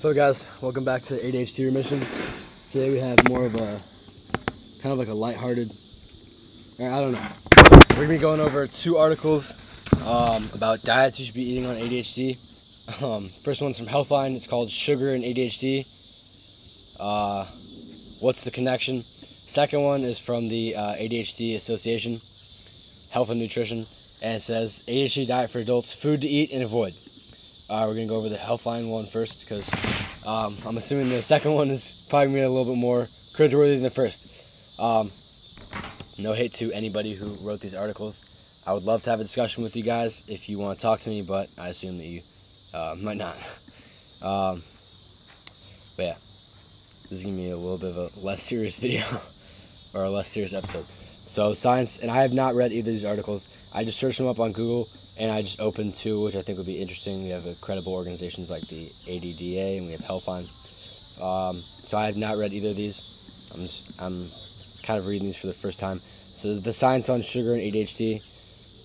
So guys, welcome back to ADHD remission. Today we have more of a kind of like a lighthearted. I don't know. We're gonna be going over two articles um, about diets you should be eating on ADHD. Um, first one's from Healthline. It's called Sugar and ADHD. Uh, what's the connection? Second one is from the uh, ADHD Association, Health and Nutrition, and it says ADHD diet for adults: food to eat and avoid. Uh, we're gonna go over the Healthline one first because um, I'm assuming the second one is probably gonna be a little bit more cringeworthy than the first. Um, no hate to anybody who wrote these articles. I would love to have a discussion with you guys if you want to talk to me, but I assume that you uh, might not. Um, but yeah, this is gonna be a little bit of a less serious video or a less serious episode. So science, and I have not read either of these articles. I just searched them up on Google and I just opened two, which I think would be interesting. We have credible organizations like the ADDA, and we have Healthline. Um, so I have not read either of these. I'm just, I'm kind of reading these for the first time. So the science on sugar and ADHD,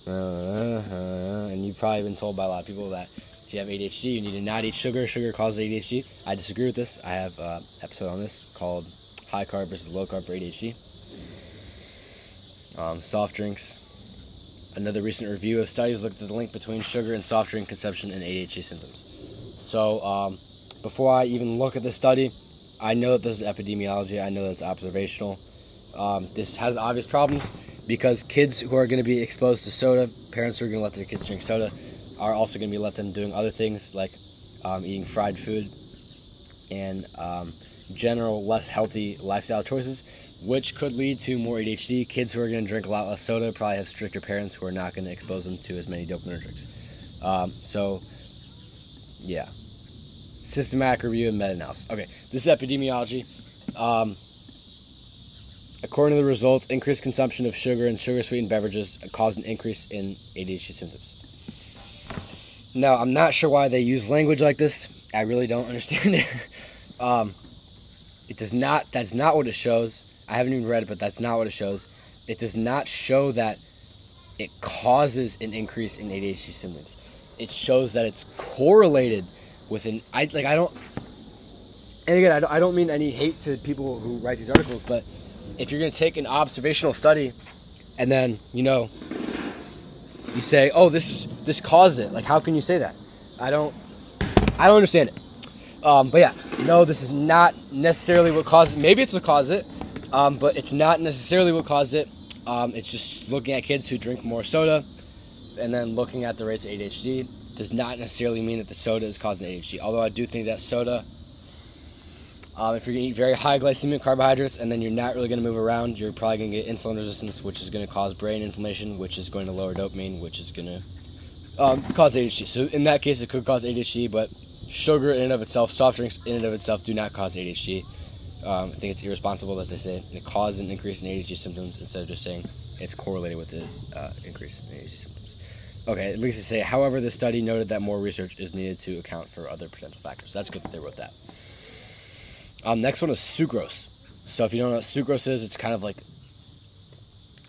uh, uh, and you've probably been told by a lot of people that if you have ADHD, you need to not eat sugar. Sugar causes ADHD. I disagree with this. I have an episode on this called High Carb versus Low Carb for ADHD. Um, soft drinks, Another recent review of studies looked at the link between sugar and soft drink consumption and ADHD symptoms. So, um, before I even look at this study, I know that this is epidemiology. I know that it's observational. Um, this has obvious problems because kids who are going to be exposed to soda, parents who are going to let their kids drink soda, are also going to be let them doing other things like um, eating fried food and um, general less healthy lifestyle choices which could lead to more ADHD. Kids who are going to drink a lot less soda probably have stricter parents who are not going to expose them to as many dopaminergics. Um, so, yeah. Systematic review and meta analysis. Okay, this is epidemiology. Um, according to the results, increased consumption of sugar and sugar sweetened beverages caused an increase in ADHD symptoms. Now, I'm not sure why they use language like this. I really don't understand it. um, it does not, that's not what it shows. I haven't even read it, but that's not what it shows. It does not show that it causes an increase in ADHD symptoms. It shows that it's correlated with an I like I don't. And again, I don't, I don't mean any hate to people who write these articles, but if you're going to take an observational study and then you know you say, "Oh, this this caused it," like how can you say that? I don't I don't understand it. Um, but yeah, no, this is not necessarily what caused it. Maybe it's what caused it. Um, but it's not necessarily what caused it. Um, it's just looking at kids who drink more soda and then looking at the rates of ADHD does not necessarily mean that the soda is causing ADHD. Although I do think that soda, um, if you're going to eat very high glycemic carbohydrates and then you're not really going to move around, you're probably going to get insulin resistance, which is going to cause brain inflammation, which is going to lower dopamine, which is going to um, cause ADHD. So in that case, it could cause ADHD, but sugar in and of itself, soft drinks in and of itself do not cause ADHD. Um, I think it's irresponsible that they say it caused an increase in ADHD symptoms instead of just saying it's correlated with the uh, increase in ADHD symptoms. Okay, at least they say, however, the study noted that more research is needed to account for other potential factors. That's good that they wrote that. Um, next one is sucrose. So if you don't know what sucrose is, it's kind of like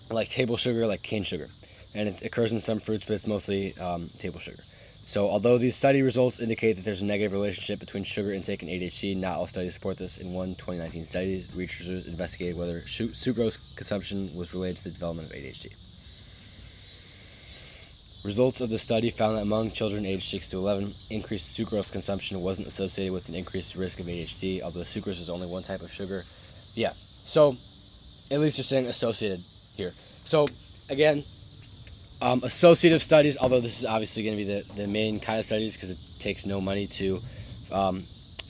like table sugar, like cane sugar, and it occurs in some fruits, but it's mostly um, table sugar. So, although these study results indicate that there's a negative relationship between sugar intake and ADHD, not all studies support this. In one 2019 study, researchers investigated whether sucrose consumption was related to the development of ADHD. Results of the study found that among children aged 6 to 11, increased sucrose consumption wasn't associated with an increased risk of ADHD, although sucrose is only one type of sugar. Yeah, so at least you're saying associated here. So, again, um, associative studies, although this is obviously going to be the, the main kind of studies because it takes no money to um,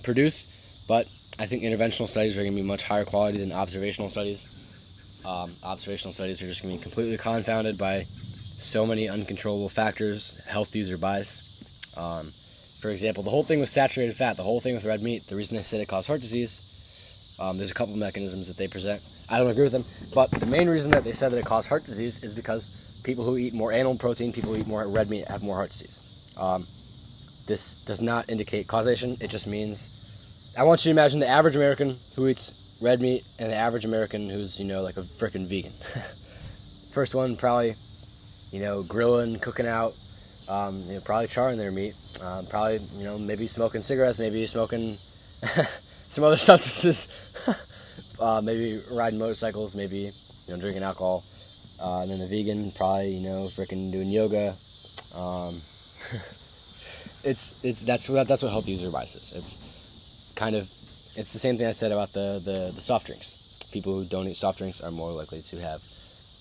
produce, but I think interventional studies are going to be much higher quality than observational studies. Um, observational studies are just going to be completely confounded by so many uncontrollable factors, health user bias. Um, for example, the whole thing with saturated fat, the whole thing with red meat, the reason they said it caused heart disease, um, there's a couple mechanisms that they present. I don't agree with them, but the main reason that they said that it caused heart disease is because people who eat more animal protein, people who eat more red meat have more heart disease. Um, this does not indicate causation. It just means I want you to imagine the average American who eats red meat and the average American who's you know like a freaking vegan. First one probably, you know, grilling, cooking out, Um, you know, probably charring their meat. Um, probably, you know, maybe smoking cigarettes, maybe smoking some other substances. uh, maybe riding motorcycles, maybe you know drinking alcohol. Uh, and then the vegan, probably you know freaking doing yoga. Um, it's it's that's what that's what health user advice is. It's kind of it's the same thing I said about the, the, the soft drinks. People who don't eat soft drinks are more likely to have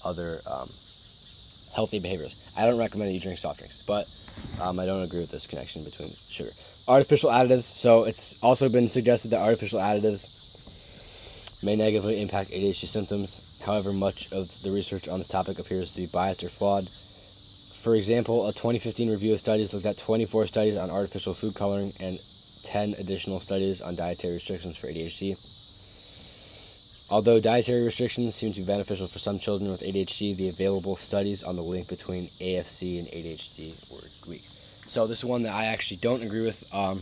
other um, healthy behaviors. I don't recommend that you drink soft drinks, but um, I don't agree with this connection between sugar. Artificial additives. So it's also been suggested that artificial additives may negatively impact ADHD symptoms. However, much of the research on this topic appears to be biased or flawed. For example, a 2015 review of studies looked at 24 studies on artificial food coloring and 10 additional studies on dietary restrictions for ADHD. Although dietary restrictions seem to be beneficial for some children with ADHD, the available studies on the link between AFC and ADHD were weak. So this is one that I actually don't agree with. Um,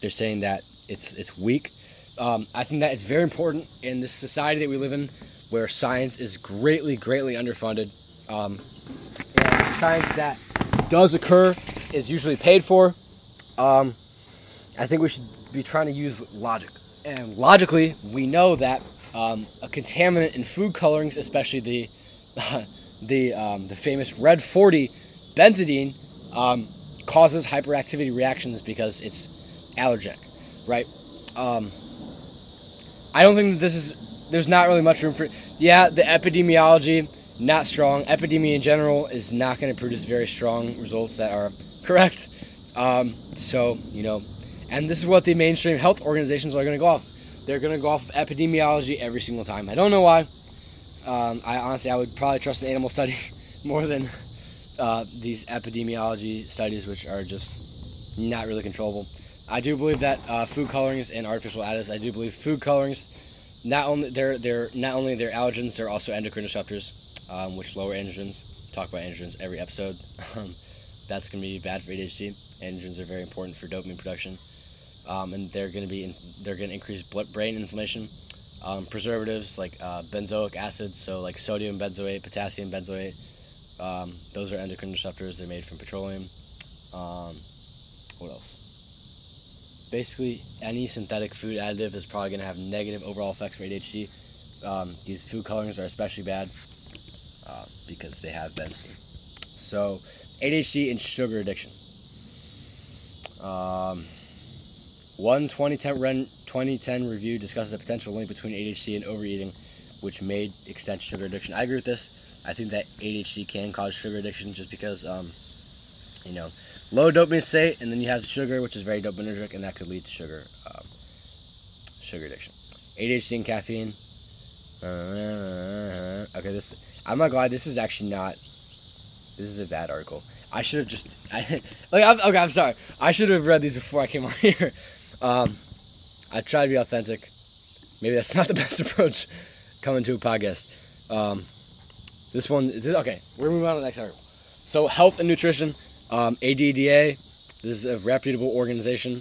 they're saying that it's it's weak. Um, I think that it's very important in this society that we live in, where science is greatly, greatly underfunded. Um, and science that does occur is usually paid for. Um, I think we should be trying to use logic. And logically, we know that um, a contaminant in food colorings, especially the the um, the famous red 40 benzidine, um, causes hyperactivity reactions because it's allergenic, right? Um, I don't think that this is. There's not really much room for. Yeah, the epidemiology not strong. Epidemia in general is not going to produce very strong results that are correct. Um, so you know, and this is what the mainstream health organizations are going to go off. They're going to go off epidemiology every single time. I don't know why. Um, I honestly, I would probably trust an animal study more than uh, these epidemiology studies, which are just not really controllable. I do believe that uh, food colorings and artificial additives. I do believe food colorings, not only they're they're not only they're allergens, they're also endocrine disruptors, um, which lower androgens. Talk about androgens every episode. Um, that's going to be bad for ADHD. Androgens are very important for dopamine production um, and they're going to be in, they're going to increase brain inflammation. Um, preservatives like uh, benzoic acid, so like sodium benzoate, potassium benzoate, um, those are endocrine disruptors. They're made from petroleum. Um, what else? Basically, any synthetic food additive is probably going to have negative overall effects for ADHD. Um, these food colorings are especially bad uh, because they have benzene. So, ADHD and sugar addiction. Um, one 2010, 2010 review discusses a potential link between ADHD and overeating, which may extend sugar addiction. I agree with this. I think that ADHD can cause sugar addiction just because, um, you know, low dopamine state, and then you have sugar, which is very dopaminergic, and that could lead to sugar, um, sugar addiction. ADHD and caffeine. Uh, okay, this. I'm not glad. This is actually not. This is a bad article. I should have just. I, like, I'm, okay, I'm sorry. I should have read these before I came on here. Um, I try to be authentic. Maybe that's not the best approach coming to a podcast. Um, this one, this, okay, we're moving on to the next article. So, health and nutrition, um, ADDA, this is a reputable organization.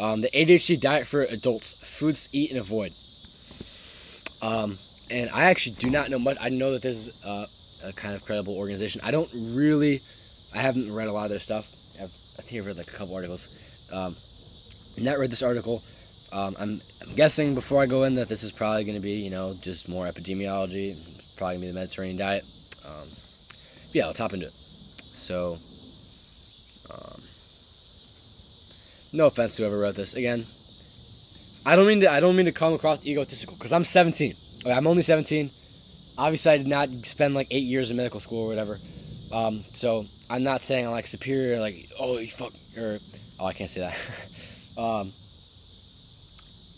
Um, the ADHD diet for adults, foods to eat and avoid. Um, and I actually do not know much. I know that this is uh, a kind of credible organization. I don't really, I haven't read a lot of their stuff. I've, I think I've read like a couple articles. Um, not read this article. Um, I'm, I'm, guessing before I go in that this is probably going to be, you know, just more epidemiology. Probably going to be the Mediterranean diet. Um, yeah, let's hop into it. So, um, no offense to whoever wrote this. Again, I don't mean to. I don't mean to come across egotistical because I'm 17. Okay, I'm only 17. Obviously, I did not spend like eight years in medical school or whatever. Um, so I'm not saying I'm like superior, like oh you fuck or oh I can't say that. Um,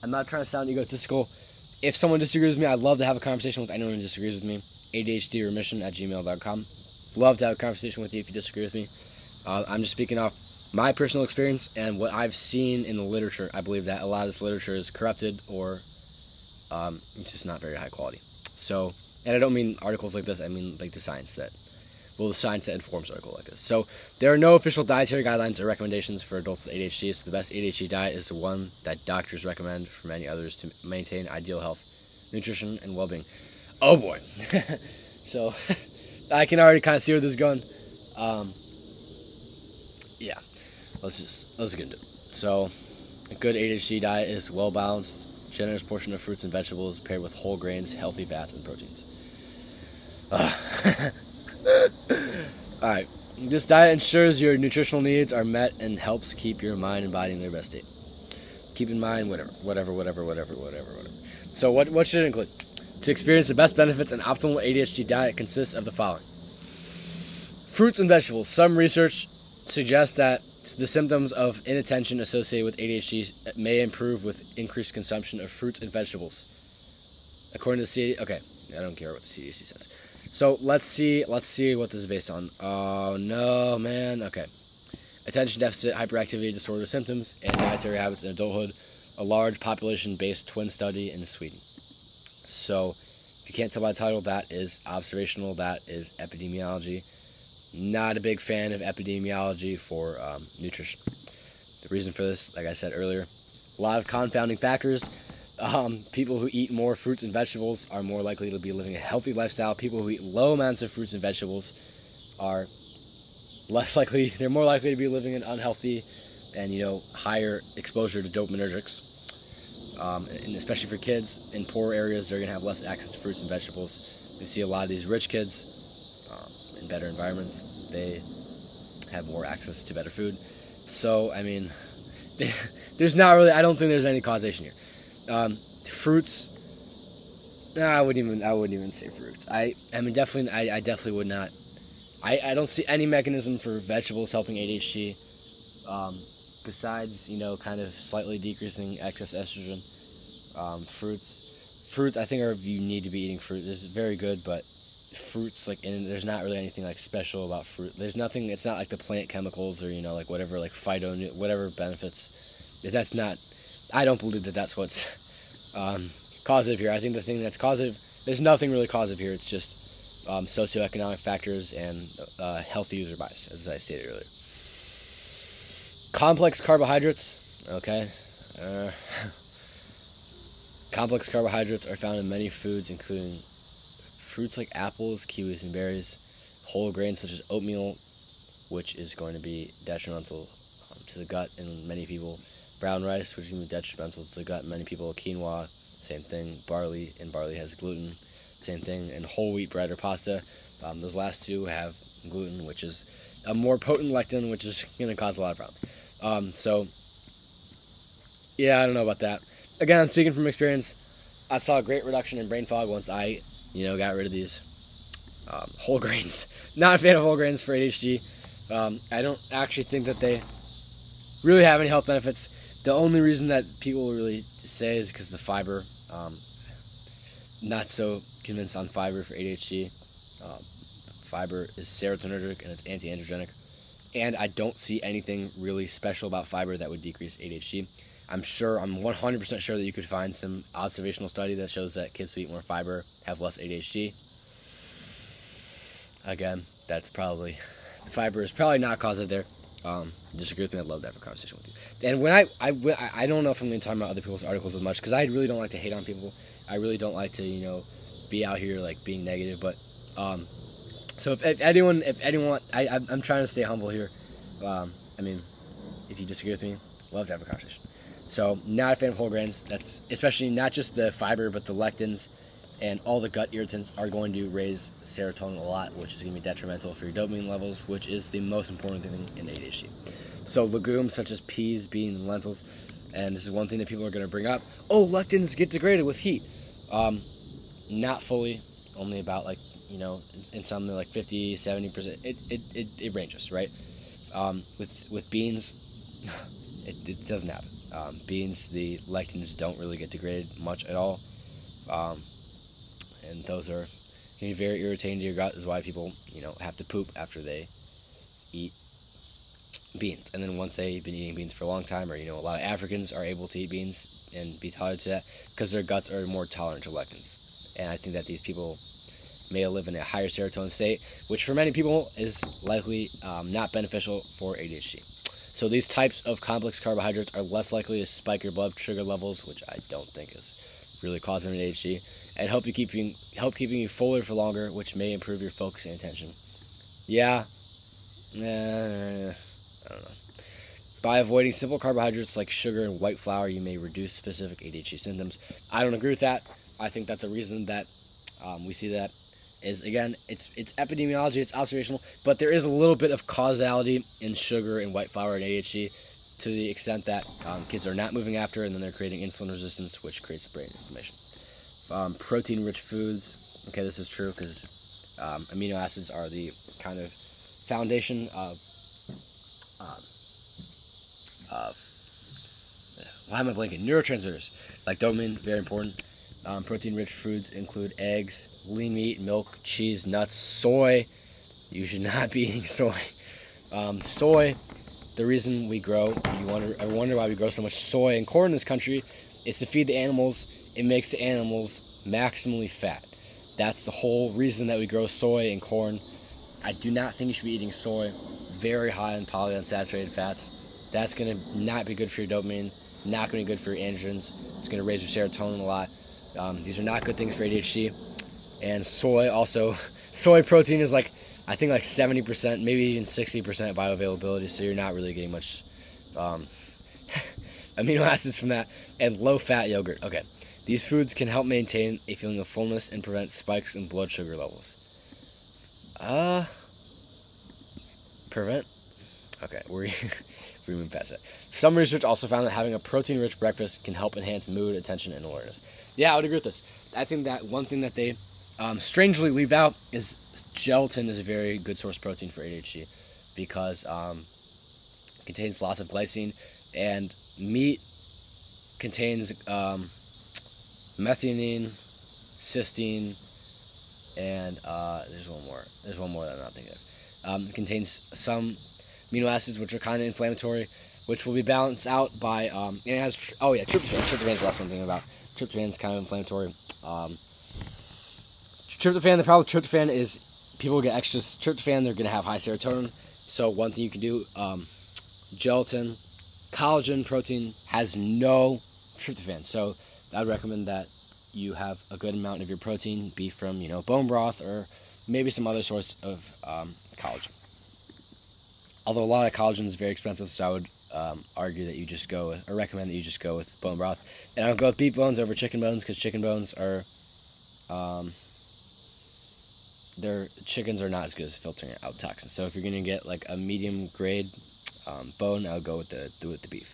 I'm not trying to sound egotistical. If someone disagrees with me, I'd love to have a conversation with anyone who disagrees with me. ADHD remission at gmail.com. Love to have a conversation with you if you disagree with me. Uh, I'm just speaking off my personal experience and what I've seen in the literature. I believe that a lot of this literature is corrupted or um, it's just not very high quality. So, and I don't mean articles like this, I mean like the science that well, the science that informs article like this. So there are no official dietary guidelines or recommendations for adults with ADHD. So the best ADHD diet is the one that doctors recommend for many others to maintain ideal health, nutrition, and well-being. Oh boy. so I can already kind of see where this is going. Um, yeah, let's just let's get into it. So, a good ADHD diet is well balanced, generous portion of fruits and vegetables paired with whole grains, healthy fats, and proteins. Ah. All right. This diet ensures your nutritional needs are met and helps keep your mind and body in their best state. Keep in mind whatever, whatever, whatever, whatever, whatever, whatever. So what what should it include? To experience the best benefits, an optimal ADHD diet consists of the following: fruits and vegetables. Some research suggests that the symptoms of inattention associated with ADHD may improve with increased consumption of fruits and vegetables. According to the CDC, okay, I don't care what the CDC says. So let's see. Let's see what this is based on. Oh no, man. Okay. Attention deficit hyperactivity disorder symptoms and dietary habits in adulthood. A large population-based twin study in Sweden. So, if you can't tell by the title, that is observational. That is epidemiology. Not a big fan of epidemiology for um, nutrition. The reason for this, like I said earlier, a lot of confounding factors um, people who eat more fruits and vegetables are more likely to be living a healthy lifestyle. People who eat low amounts of fruits and vegetables are less likely, they're more likely to be living an unhealthy and, you know, higher exposure to dopaminergics. Um, and especially for kids in poor areas, they're going to have less access to fruits and vegetables. We see a lot of these rich kids um, in better environments, they have more access to better food. So, I mean, there's not really, I don't think there's any causation here. Um, fruits. Nah, I wouldn't even. I wouldn't even say fruits. I. I mean, definitely. I, I definitely would not. I, I don't see any mechanism for vegetables helping ADHD. Um, besides, you know, kind of slightly decreasing excess estrogen. Um, fruits. Fruits. I think are you need to be eating fruit. This is very good, but fruits like and there's not really anything like special about fruit. There's nothing. It's not like the plant chemicals or you know like whatever like phyto whatever benefits. That's not I don't believe that that's what's um, causative here. I think the thing that's causative, there's nothing really causative here. It's just um, socioeconomic factors and uh, health user bias, as I stated earlier. Complex carbohydrates, okay. Uh, complex carbohydrates are found in many foods, including fruits like apples, kiwis, and berries, whole grains such as oatmeal, which is going to be detrimental um, to the gut in many people Brown rice, which can be detrimental to the gut. In many people, quinoa, same thing. Barley, and barley has gluten, same thing. And whole wheat bread or pasta, um, those last two have gluten, which is a more potent lectin, which is going to cause a lot of problems. Um, so, yeah, I don't know about that. Again, I'm speaking from experience. I saw a great reduction in brain fog once I, you know, got rid of these um, whole grains. Not a fan of whole grains for ADHD. Um, I don't actually think that they really have any health benefits. The only reason that people really say is because the fiber. Um, not so convinced on fiber for ADHD. Um, fiber is serotonergic and it's anti-androgenic. And I don't see anything really special about fiber that would decrease ADHD. I'm sure, I'm 100% sure that you could find some observational study that shows that kids who eat more fiber have less ADHD. Again, that's probably, the fiber is probably not causative there. Um, disagree with me, I'd love to have a conversation with you. And when I, I, I don't know if I'm going to talk about other people's articles as much because I really don't like to hate on people. I really don't like to, you know, be out here like being negative. But, um, so if, if anyone, if anyone, I, I'm trying to stay humble here. Um, I mean, if you disagree with me, love to have a conversation. So, not a fan of whole grains. That's especially not just the fiber, but the lectins and all the gut irritants are going to raise serotonin a lot, which is going to be detrimental for your dopamine levels, which is the most important thing in ADHD. So legumes such as peas, beans, and lentils, and this is one thing that people are going to bring up. Oh, lectins get degraded with heat. Um, not fully, only about like you know, in some like 50, 70 percent. It, it, it, it ranges, right? Um, with with beans, it, it doesn't happen. Um, beans, the lectins don't really get degraded much at all, um, and those are can be very irritating to your gut. Is why people you know have to poop after they eat beans. And then once they've been eating beans for a long time, or you know, a lot of Africans are able to eat beans and be tolerant to that because their guts are more tolerant to lectins. And I think that these people may live in a higher serotonin state, which for many people is likely um, not beneficial for ADHD. So these types of complex carbohydrates are less likely to spike your blood sugar levels, which I don't think is really causing an ADHD, and help you keeping help keeping you fuller for longer, which may improve your focus and attention. Yeah, uh, I don't know. By avoiding simple carbohydrates like sugar and white flour, you may reduce specific ADHD symptoms. I don't agree with that. I think that the reason that um, we see that is again, it's it's epidemiology, it's observational, but there is a little bit of causality in sugar and white flour and ADHD to the extent that um, kids are not moving after, and then they're creating insulin resistance, which creates brain inflammation. Um, protein-rich foods. Okay, this is true because um, amino acids are the kind of foundation of um, of why am I blanking? Neurotransmitters like dopamine, very important. Um, protein-rich foods include eggs, lean meat, milk, cheese, nuts, soy. You should not be eating soy. Um, soy. The reason we grow, you wonder, I wonder why we grow so much soy and corn in this country, is to feed the animals. It makes the animals maximally fat. That's the whole reason that we grow soy and corn. I do not think you should be eating soy very high in polyunsaturated fats. That's going to not be good for your dopamine, not going to be good for your androgens. It's going to raise your serotonin a lot. Um, these are not good things for ADHD. And soy also, soy protein is like, I think like 70%, maybe even 60% bioavailability, so you're not really getting much um, amino acids from that. And low fat yogurt. Okay. These foods can help maintain a feeling of fullness and prevent spikes in blood sugar levels. Uh, prevent? Okay, we're, Some research also found that having a protein rich breakfast can help enhance mood, attention, and alertness. Yeah, I would agree with this. I think that one thing that they um, strangely leave out is gelatin is a very good source of protein for ADHD because um, it contains lots of glycine and meat contains um, methionine, cysteine, and uh, there's one more. There's one more that I'm not thinking of. Um, it contains some amino acids which are kind of inflammatory, which will be balanced out by. Um, and it has. Oh yeah, tryptophan. Tryptophan is the last one I'm about. Tryptophan is kind of inflammatory. Um, tryptophan. The problem with tryptophan is people get extra tryptophan. They're going to have high serotonin. So one thing you can do, um, gelatin, collagen protein has no tryptophan. So I'd recommend that you have a good amount of your protein be from you know bone broth or maybe some other source of um, collagen. Although a lot of collagen is very expensive, so I would um, argue that you just go with, or recommend that you just go with bone broth. And I would go with beef bones over chicken bones because chicken bones are, um, their chickens are not as good as filtering out toxins. So if you're gonna get like a medium grade um, bone, I would go with the do with the beef.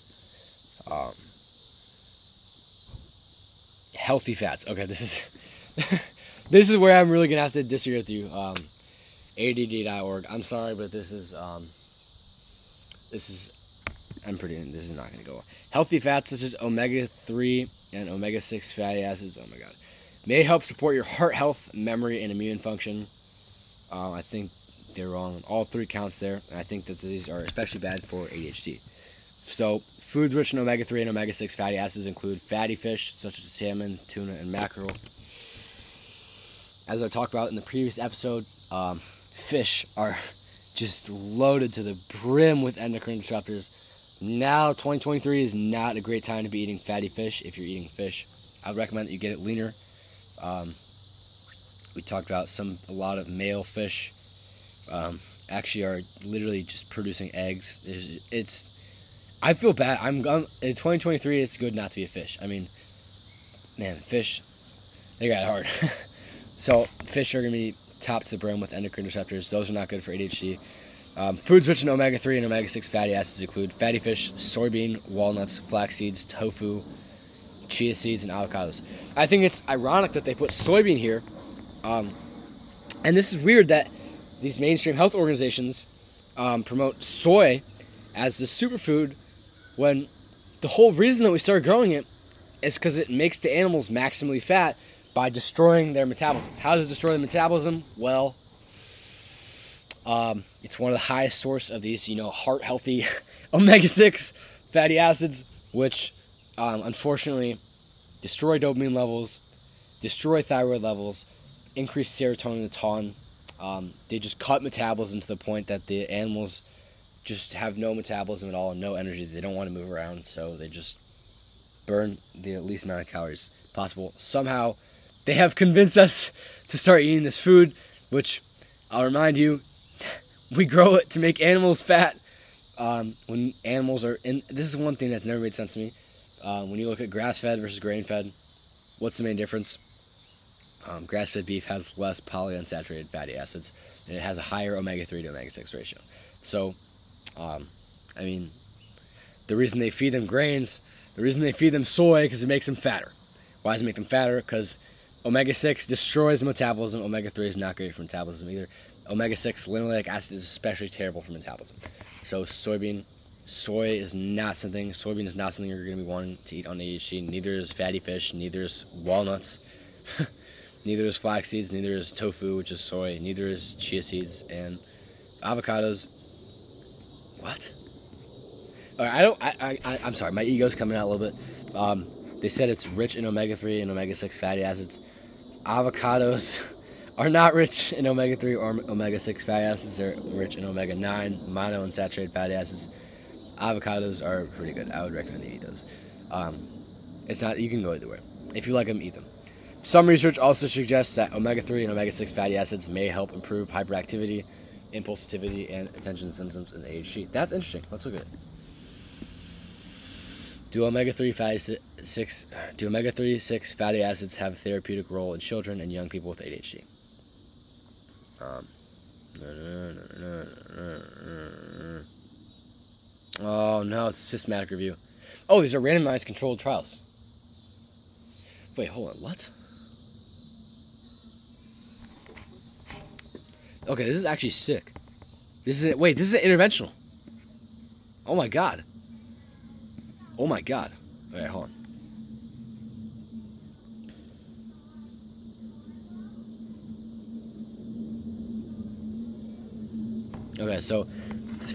Um, healthy fats. Okay, this is this is where I'm really gonna have to disagree with you. Um, ADD.org. I'm sorry, but this is um, this is I'm pretty. This is not gonna go. Well. Healthy fats such as omega three and omega six fatty acids. Oh my god, may help support your heart health, memory, and immune function. Um, I think they're wrong on all three counts there, and I think that these are especially bad for ADHD. So Foods rich in omega 3 and omega 6 fatty acids include fatty fish such as salmon, tuna, and mackerel. As I talked about in the previous episode, um, fish are just loaded to the brim with endocrine disruptors. Now, 2023 is not a great time to be eating fatty fish if you're eating fish. I would recommend that you get it leaner. Um, we talked about some a lot of male fish um, actually are literally just producing eggs. It's, it's I feel bad. I'm, I'm in 2023. It's good not to be a fish. I mean, man, fish they got hard. so fish are gonna be top to the brim with endocrine receptors. Those are not good for ADHD. Um, foods rich in omega 3 and omega 6 fatty acids include fatty fish, soybean, walnuts, flax seeds, tofu, chia seeds, and avocados. I think it's ironic that they put soybean here. Um, and this is weird that these mainstream health organizations um, promote soy as the superfood when the whole reason that we started growing it is because it makes the animals maximally fat by destroying their metabolism. How does it destroy the metabolism? Well, um, it's one of the highest source of these, you know, heart healthy omega six fatty acids, which um, unfortunately destroy dopamine levels, destroy thyroid levels, increase serotonin a ton. Um, they just cut metabolism to the point that the animals just have no metabolism at all, no energy. They don't want to move around, so they just burn the least amount of calories possible. Somehow, they have convinced us to start eating this food, which I'll remind you, we grow it to make animals fat. um, when animals are in. This is one thing that's never made sense to me. Um, when you look at grass-fed versus grain-fed, what's the main difference? Um, grass-fed beef has less polyunsaturated fatty acids, and it has a higher omega-3 to omega-6 ratio. So, um, I mean, the reason they feed them grains, the reason they feed them soy, because it makes them fatter. Why does it make them fatter? Because omega 6 destroys metabolism. Omega 3 is not great for metabolism either. Omega 6 linoleic acid is especially terrible for metabolism. So, soybean, soy is not something, soybean is not something you're going to be wanting to eat on ADHD. Neither is fatty fish, neither is walnuts, neither is flax seeds, neither is tofu, which is soy, neither is chia seeds, and avocados. What? All right, I don't. I, I, I'm sorry. My ego's coming out a little bit. Um, they said it's rich in omega 3 and omega 6 fatty acids. Avocados are not rich in omega 3 or omega 6 fatty acids. They're rich in omega 9 monounsaturated fatty acids. Avocados are pretty good. I would recommend you eat those. Um, it's not. You can go either way. If you like them, eat them. Some research also suggests that omega 3 and omega 6 fatty acids may help improve hyperactivity, impulsivity, and attention symptoms in ADHD. That's interesting. Let's look at it. Do omega three fatty six do omega three six fatty acids have a therapeutic role in children and young people with ADHD? Um, oh no, it's systematic review. Oh, these are randomized controlled trials. Wait, hold on, what? Okay, this is actually sick. This is wait, this is interventional. Oh my god. Oh my god. Alright, hold on. Okay, so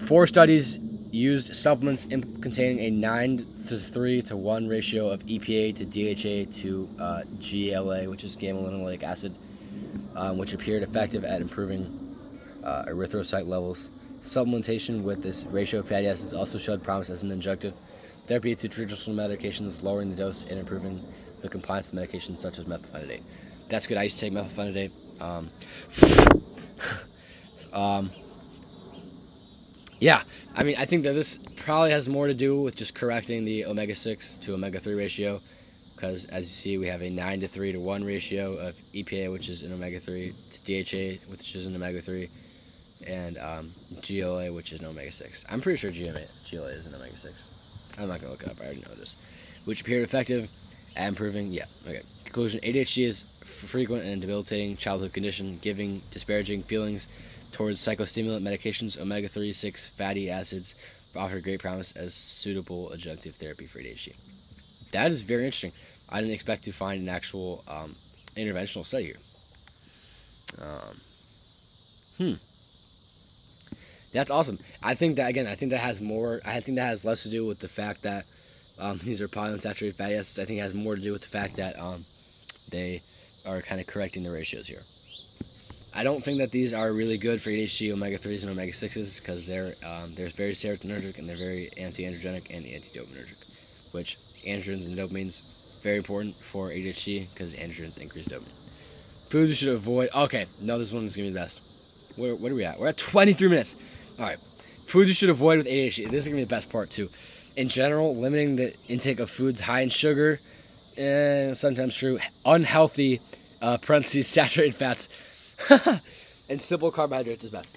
four studies used supplements containing a 9 to 3 to 1 ratio of EPA to DHA to uh, GLA, which is gamma linolenic acid, um, which appeared effective at improving uh, erythrocyte levels. Supplementation with this ratio of fatty acids also showed promise as an adjunctive Therapy to traditional medications, lowering the dose and improving the compliance with medications such as methylphenidate. That's good. I used to take methylphenidate. Um, um, yeah, I mean, I think that this probably has more to do with just correcting the omega 6 to omega 3 ratio. Because as you see, we have a 9 to 3 to 1 ratio of EPA, which is an omega 3, to DHA, which is an omega 3, and um, GLA, which is an omega 6. I'm pretty sure GLA, GLA is an omega 6. I'm not gonna look it up. I already know this. Which appeared effective at improving. Yeah. Okay. Conclusion: ADHD is frequent and debilitating childhood condition, giving disparaging feelings towards psychostimulant medications. omega 36 fatty acids offer great promise as suitable adjunctive therapy for ADHD. That is very interesting. I didn't expect to find an actual um, interventional study here. Um, hmm. That's awesome. I think that again, I think that has more. I think that has less to do with the fact that um, these are polyunsaturated fatty acids. I think it has more to do with the fact that um, they are kind of correcting the ratios here. I don't think that these are really good for ADHD omega threes and omega sixes because they're um, they're very serotonergic and they're very anti-androgenic and anti-dopaminergic, which androgens and dopamines very important for ADHD because androgens increase dopamine. Foods you should avoid. Okay, no, this one is gonna be the best. Where, what are we at? We're at 23 minutes. All right. Foods you should avoid with ADHD. This is gonna be the best part too. In general, limiting the intake of foods high in sugar, and sometimes true, unhealthy, uh, parentheses saturated fats, and simple carbohydrates is best.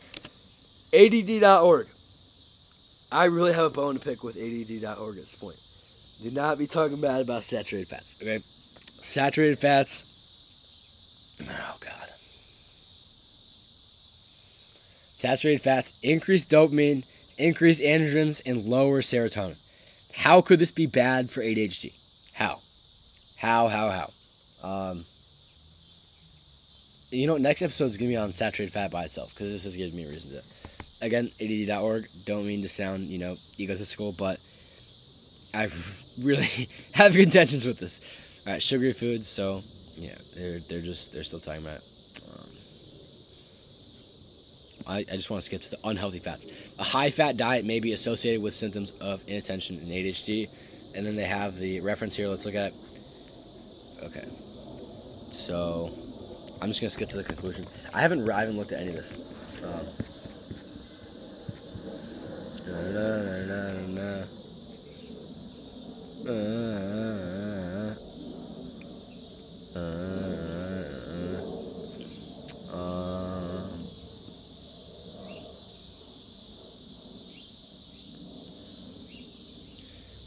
ADD.org. I really have a bone to pick with ADD.org at this point. Do not be talking bad about saturated fats. Okay, saturated fats. Oh God. Saturated fats increase dopamine, increase androgens, and lower serotonin. How could this be bad for ADHD? How? How, how, how? Um, you know, next episode is to be on saturated fat by itself because this is giving me a reason to. Again, ADD.org. Don't mean to sound, you know, egotistical, but I really have good intentions with this. All right, sugary foods. So, yeah, they're they're just they're still talking about um, I, I just want to skip to the unhealthy fats. A high fat diet may be associated with symptoms of inattention and ADHD. And then they have the reference here. Let's look at it. Okay. So I'm just gonna skip to the conclusion. I haven't I haven't looked at any of this. Um,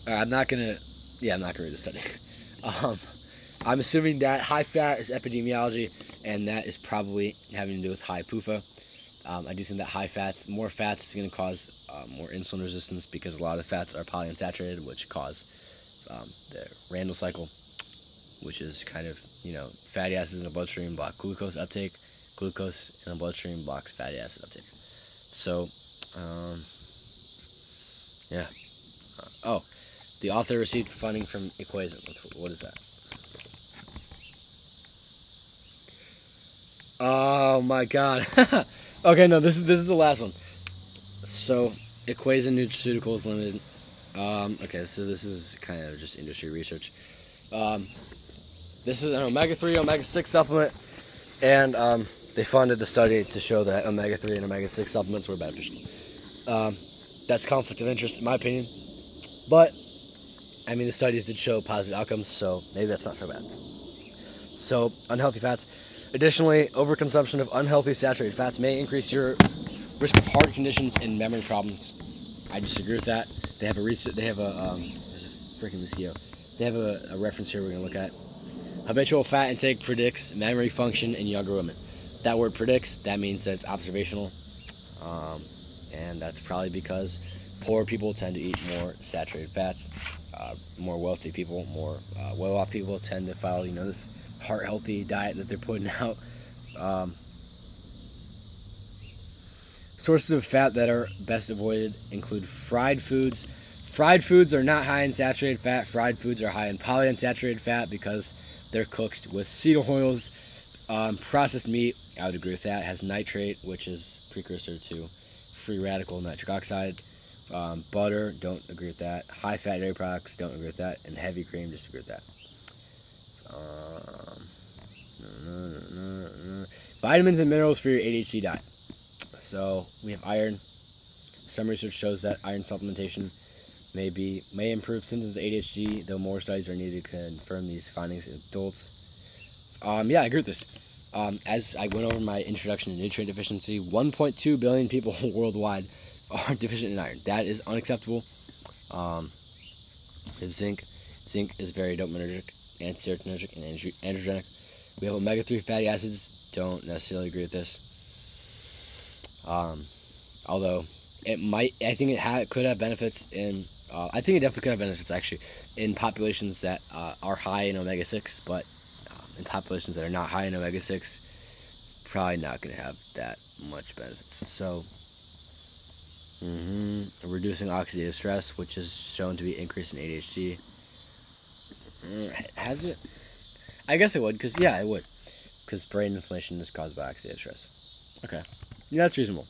I'm not gonna. Yeah, I'm not gonna read the study. Um, I'm assuming that high fat is epidemiology, and that is probably having to do with high PUFA. Um, I do think that high fats, more fats, is going to cause uh, more insulin resistance because a lot of fats are polyunsaturated, which cause um, the Randle cycle, which is kind of you know fatty acids in the bloodstream block glucose uptake, glucose in the bloodstream blocks fatty acid uptake. So, um, yeah. Uh, oh, the author received funding from Equazen. What is that? Oh my god. okay, no, this is this is the last one. So, Equazen Nutraceuticals Limited. Um, okay, so this is kind of just industry research. Um, this is an omega-3, omega-6 supplement, and um, they funded the study to show that omega-3 and omega-6 supplements were beneficial. Um, that's conflict of interest, in my opinion. But I mean, the studies did show positive outcomes, so maybe that's not so bad. So, unhealthy fats. Additionally, overconsumption of unhealthy saturated fats may increase your risk of heart conditions and memory problems. I disagree with that. They have a research. They have a um, freaking Lucio. They have a, a reference here we're gonna look at. Habitual fat intake predicts memory function in younger women. That word predicts. That means that it's observational, um, and that's probably because poor people tend to eat more saturated fats uh, more wealthy people, more uh, well-off people tend to follow, you know, this heart-healthy diet that they're putting out. Um, sources of fat that are best avoided include fried foods. Fried foods are not high in saturated fat. Fried foods are high in polyunsaturated fat because they're cooked with seed oils. Um, processed meat, I would agree with that, has nitrate, which is precursor to free radical nitric oxide. Um, butter, don't agree with that. High fat dairy products, don't agree with that. And heavy cream, disagree with that. Um, vitamins and minerals for your ADHD diet. So we have iron. Some research shows that iron supplementation may be may improve symptoms of ADHD, though more studies are needed to confirm these findings in adults. Um, yeah, I agree with this. Um, as I went over my introduction to nutrient deficiency, 1.2 billion people worldwide are deficient in iron. That is unacceptable. Um, zinc. Zinc is very dopaminergic, anti-serotonergic, and androgenic. We have omega-3 fatty acids. Don't necessarily agree with this. Um, although it might, I think it ha- could have benefits in. Uh, I think it definitely could have benefits actually in populations that uh, are high in omega-6, but um, in populations that are not high in omega-6, probably not going to have that much benefits. So Mm-hmm. Reducing oxidative stress, which is shown to be increased in ADHD. Mm, has it? I guess it would, because, yeah, it would. Because brain inflammation is caused by oxidative stress. Okay. Yeah, that's reasonable.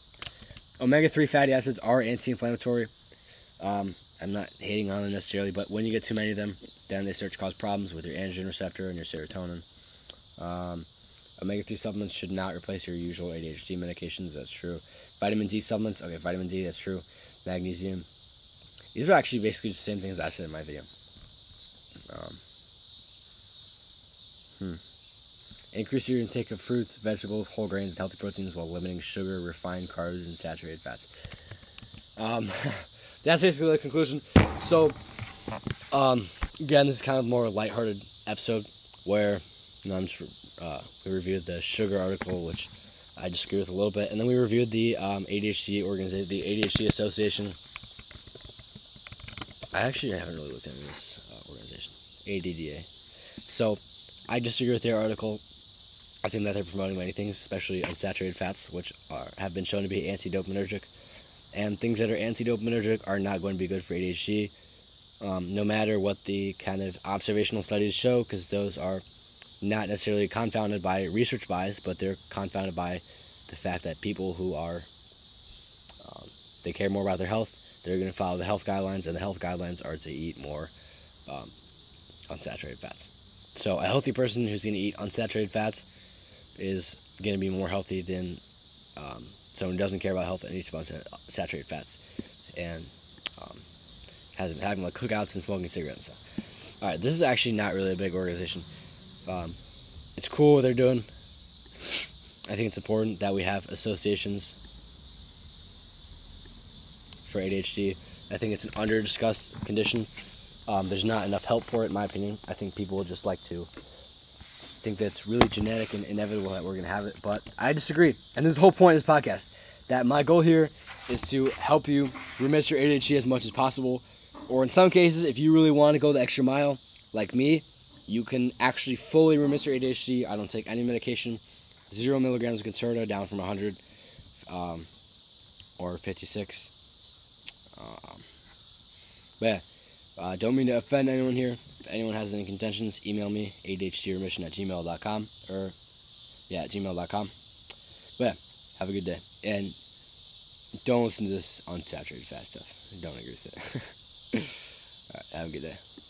Omega 3 fatty acids are anti inflammatory. Um, I'm not hating on them necessarily, but when you get too many of them, then they start to cause problems with your androgen receptor and your serotonin. Um, omega 3 supplements should not replace your usual ADHD medications. That's true. Vitamin D supplements. Okay, vitamin D, that's true. Magnesium. These are actually basically the same things I said in my video. Um, hmm. Increase your intake of fruits, vegetables, whole grains, and healthy proteins while limiting sugar, refined carbs, and saturated fats. Um, that's basically the conclusion. So, um, again, this is kind of more lighthearted episode where you know, just, uh, we reviewed the sugar article, which I disagree with a little bit. And then we reviewed the um, ADHD organization, the ADHD Association. I actually haven't really looked into this uh, organization, ADDA. So I disagree with their article. I think that they're promoting many things, especially unsaturated fats, which are, have been shown to be anti-dopaminergic. And things that are anti-dopaminergic are not going to be good for ADHD, um, no matter what the kind of observational studies show, because those are not necessarily confounded by research bias, but they're confounded by the fact that people who are um, they care more about their health, they're going to follow the health guidelines, and the health guidelines are to eat more um, unsaturated fats. So a healthy person who's going to eat unsaturated fats is going to be more healthy than um, someone who doesn't care about health and eats unsaturated fats. And has having like cookouts and smoking cigarettes. All right, this is actually not really a big organization. Um, it's cool what they're doing. I think it's important that we have associations for ADHD. I think it's an under discussed condition. Um, there's not enough help for it, in my opinion. I think people would just like to think that it's really genetic and inevitable that we're going to have it. But I disagree. And this is the whole point of this podcast that my goal here is to help you remiss your ADHD as much as possible. Or in some cases, if you really want to go the extra mile, like me, you can actually fully remiss your ADHD. I don't take any medication. Zero milligrams of Concerta down from 100 um, or 56. Um, but yeah, uh, don't mean to offend anyone here. If anyone has any contentions, email me, adhdremission at gmail.com or, yeah, gmail.com. But yeah, have a good day. And don't listen to this unsaturated fat stuff. Don't agree with it. Alright, have a good day.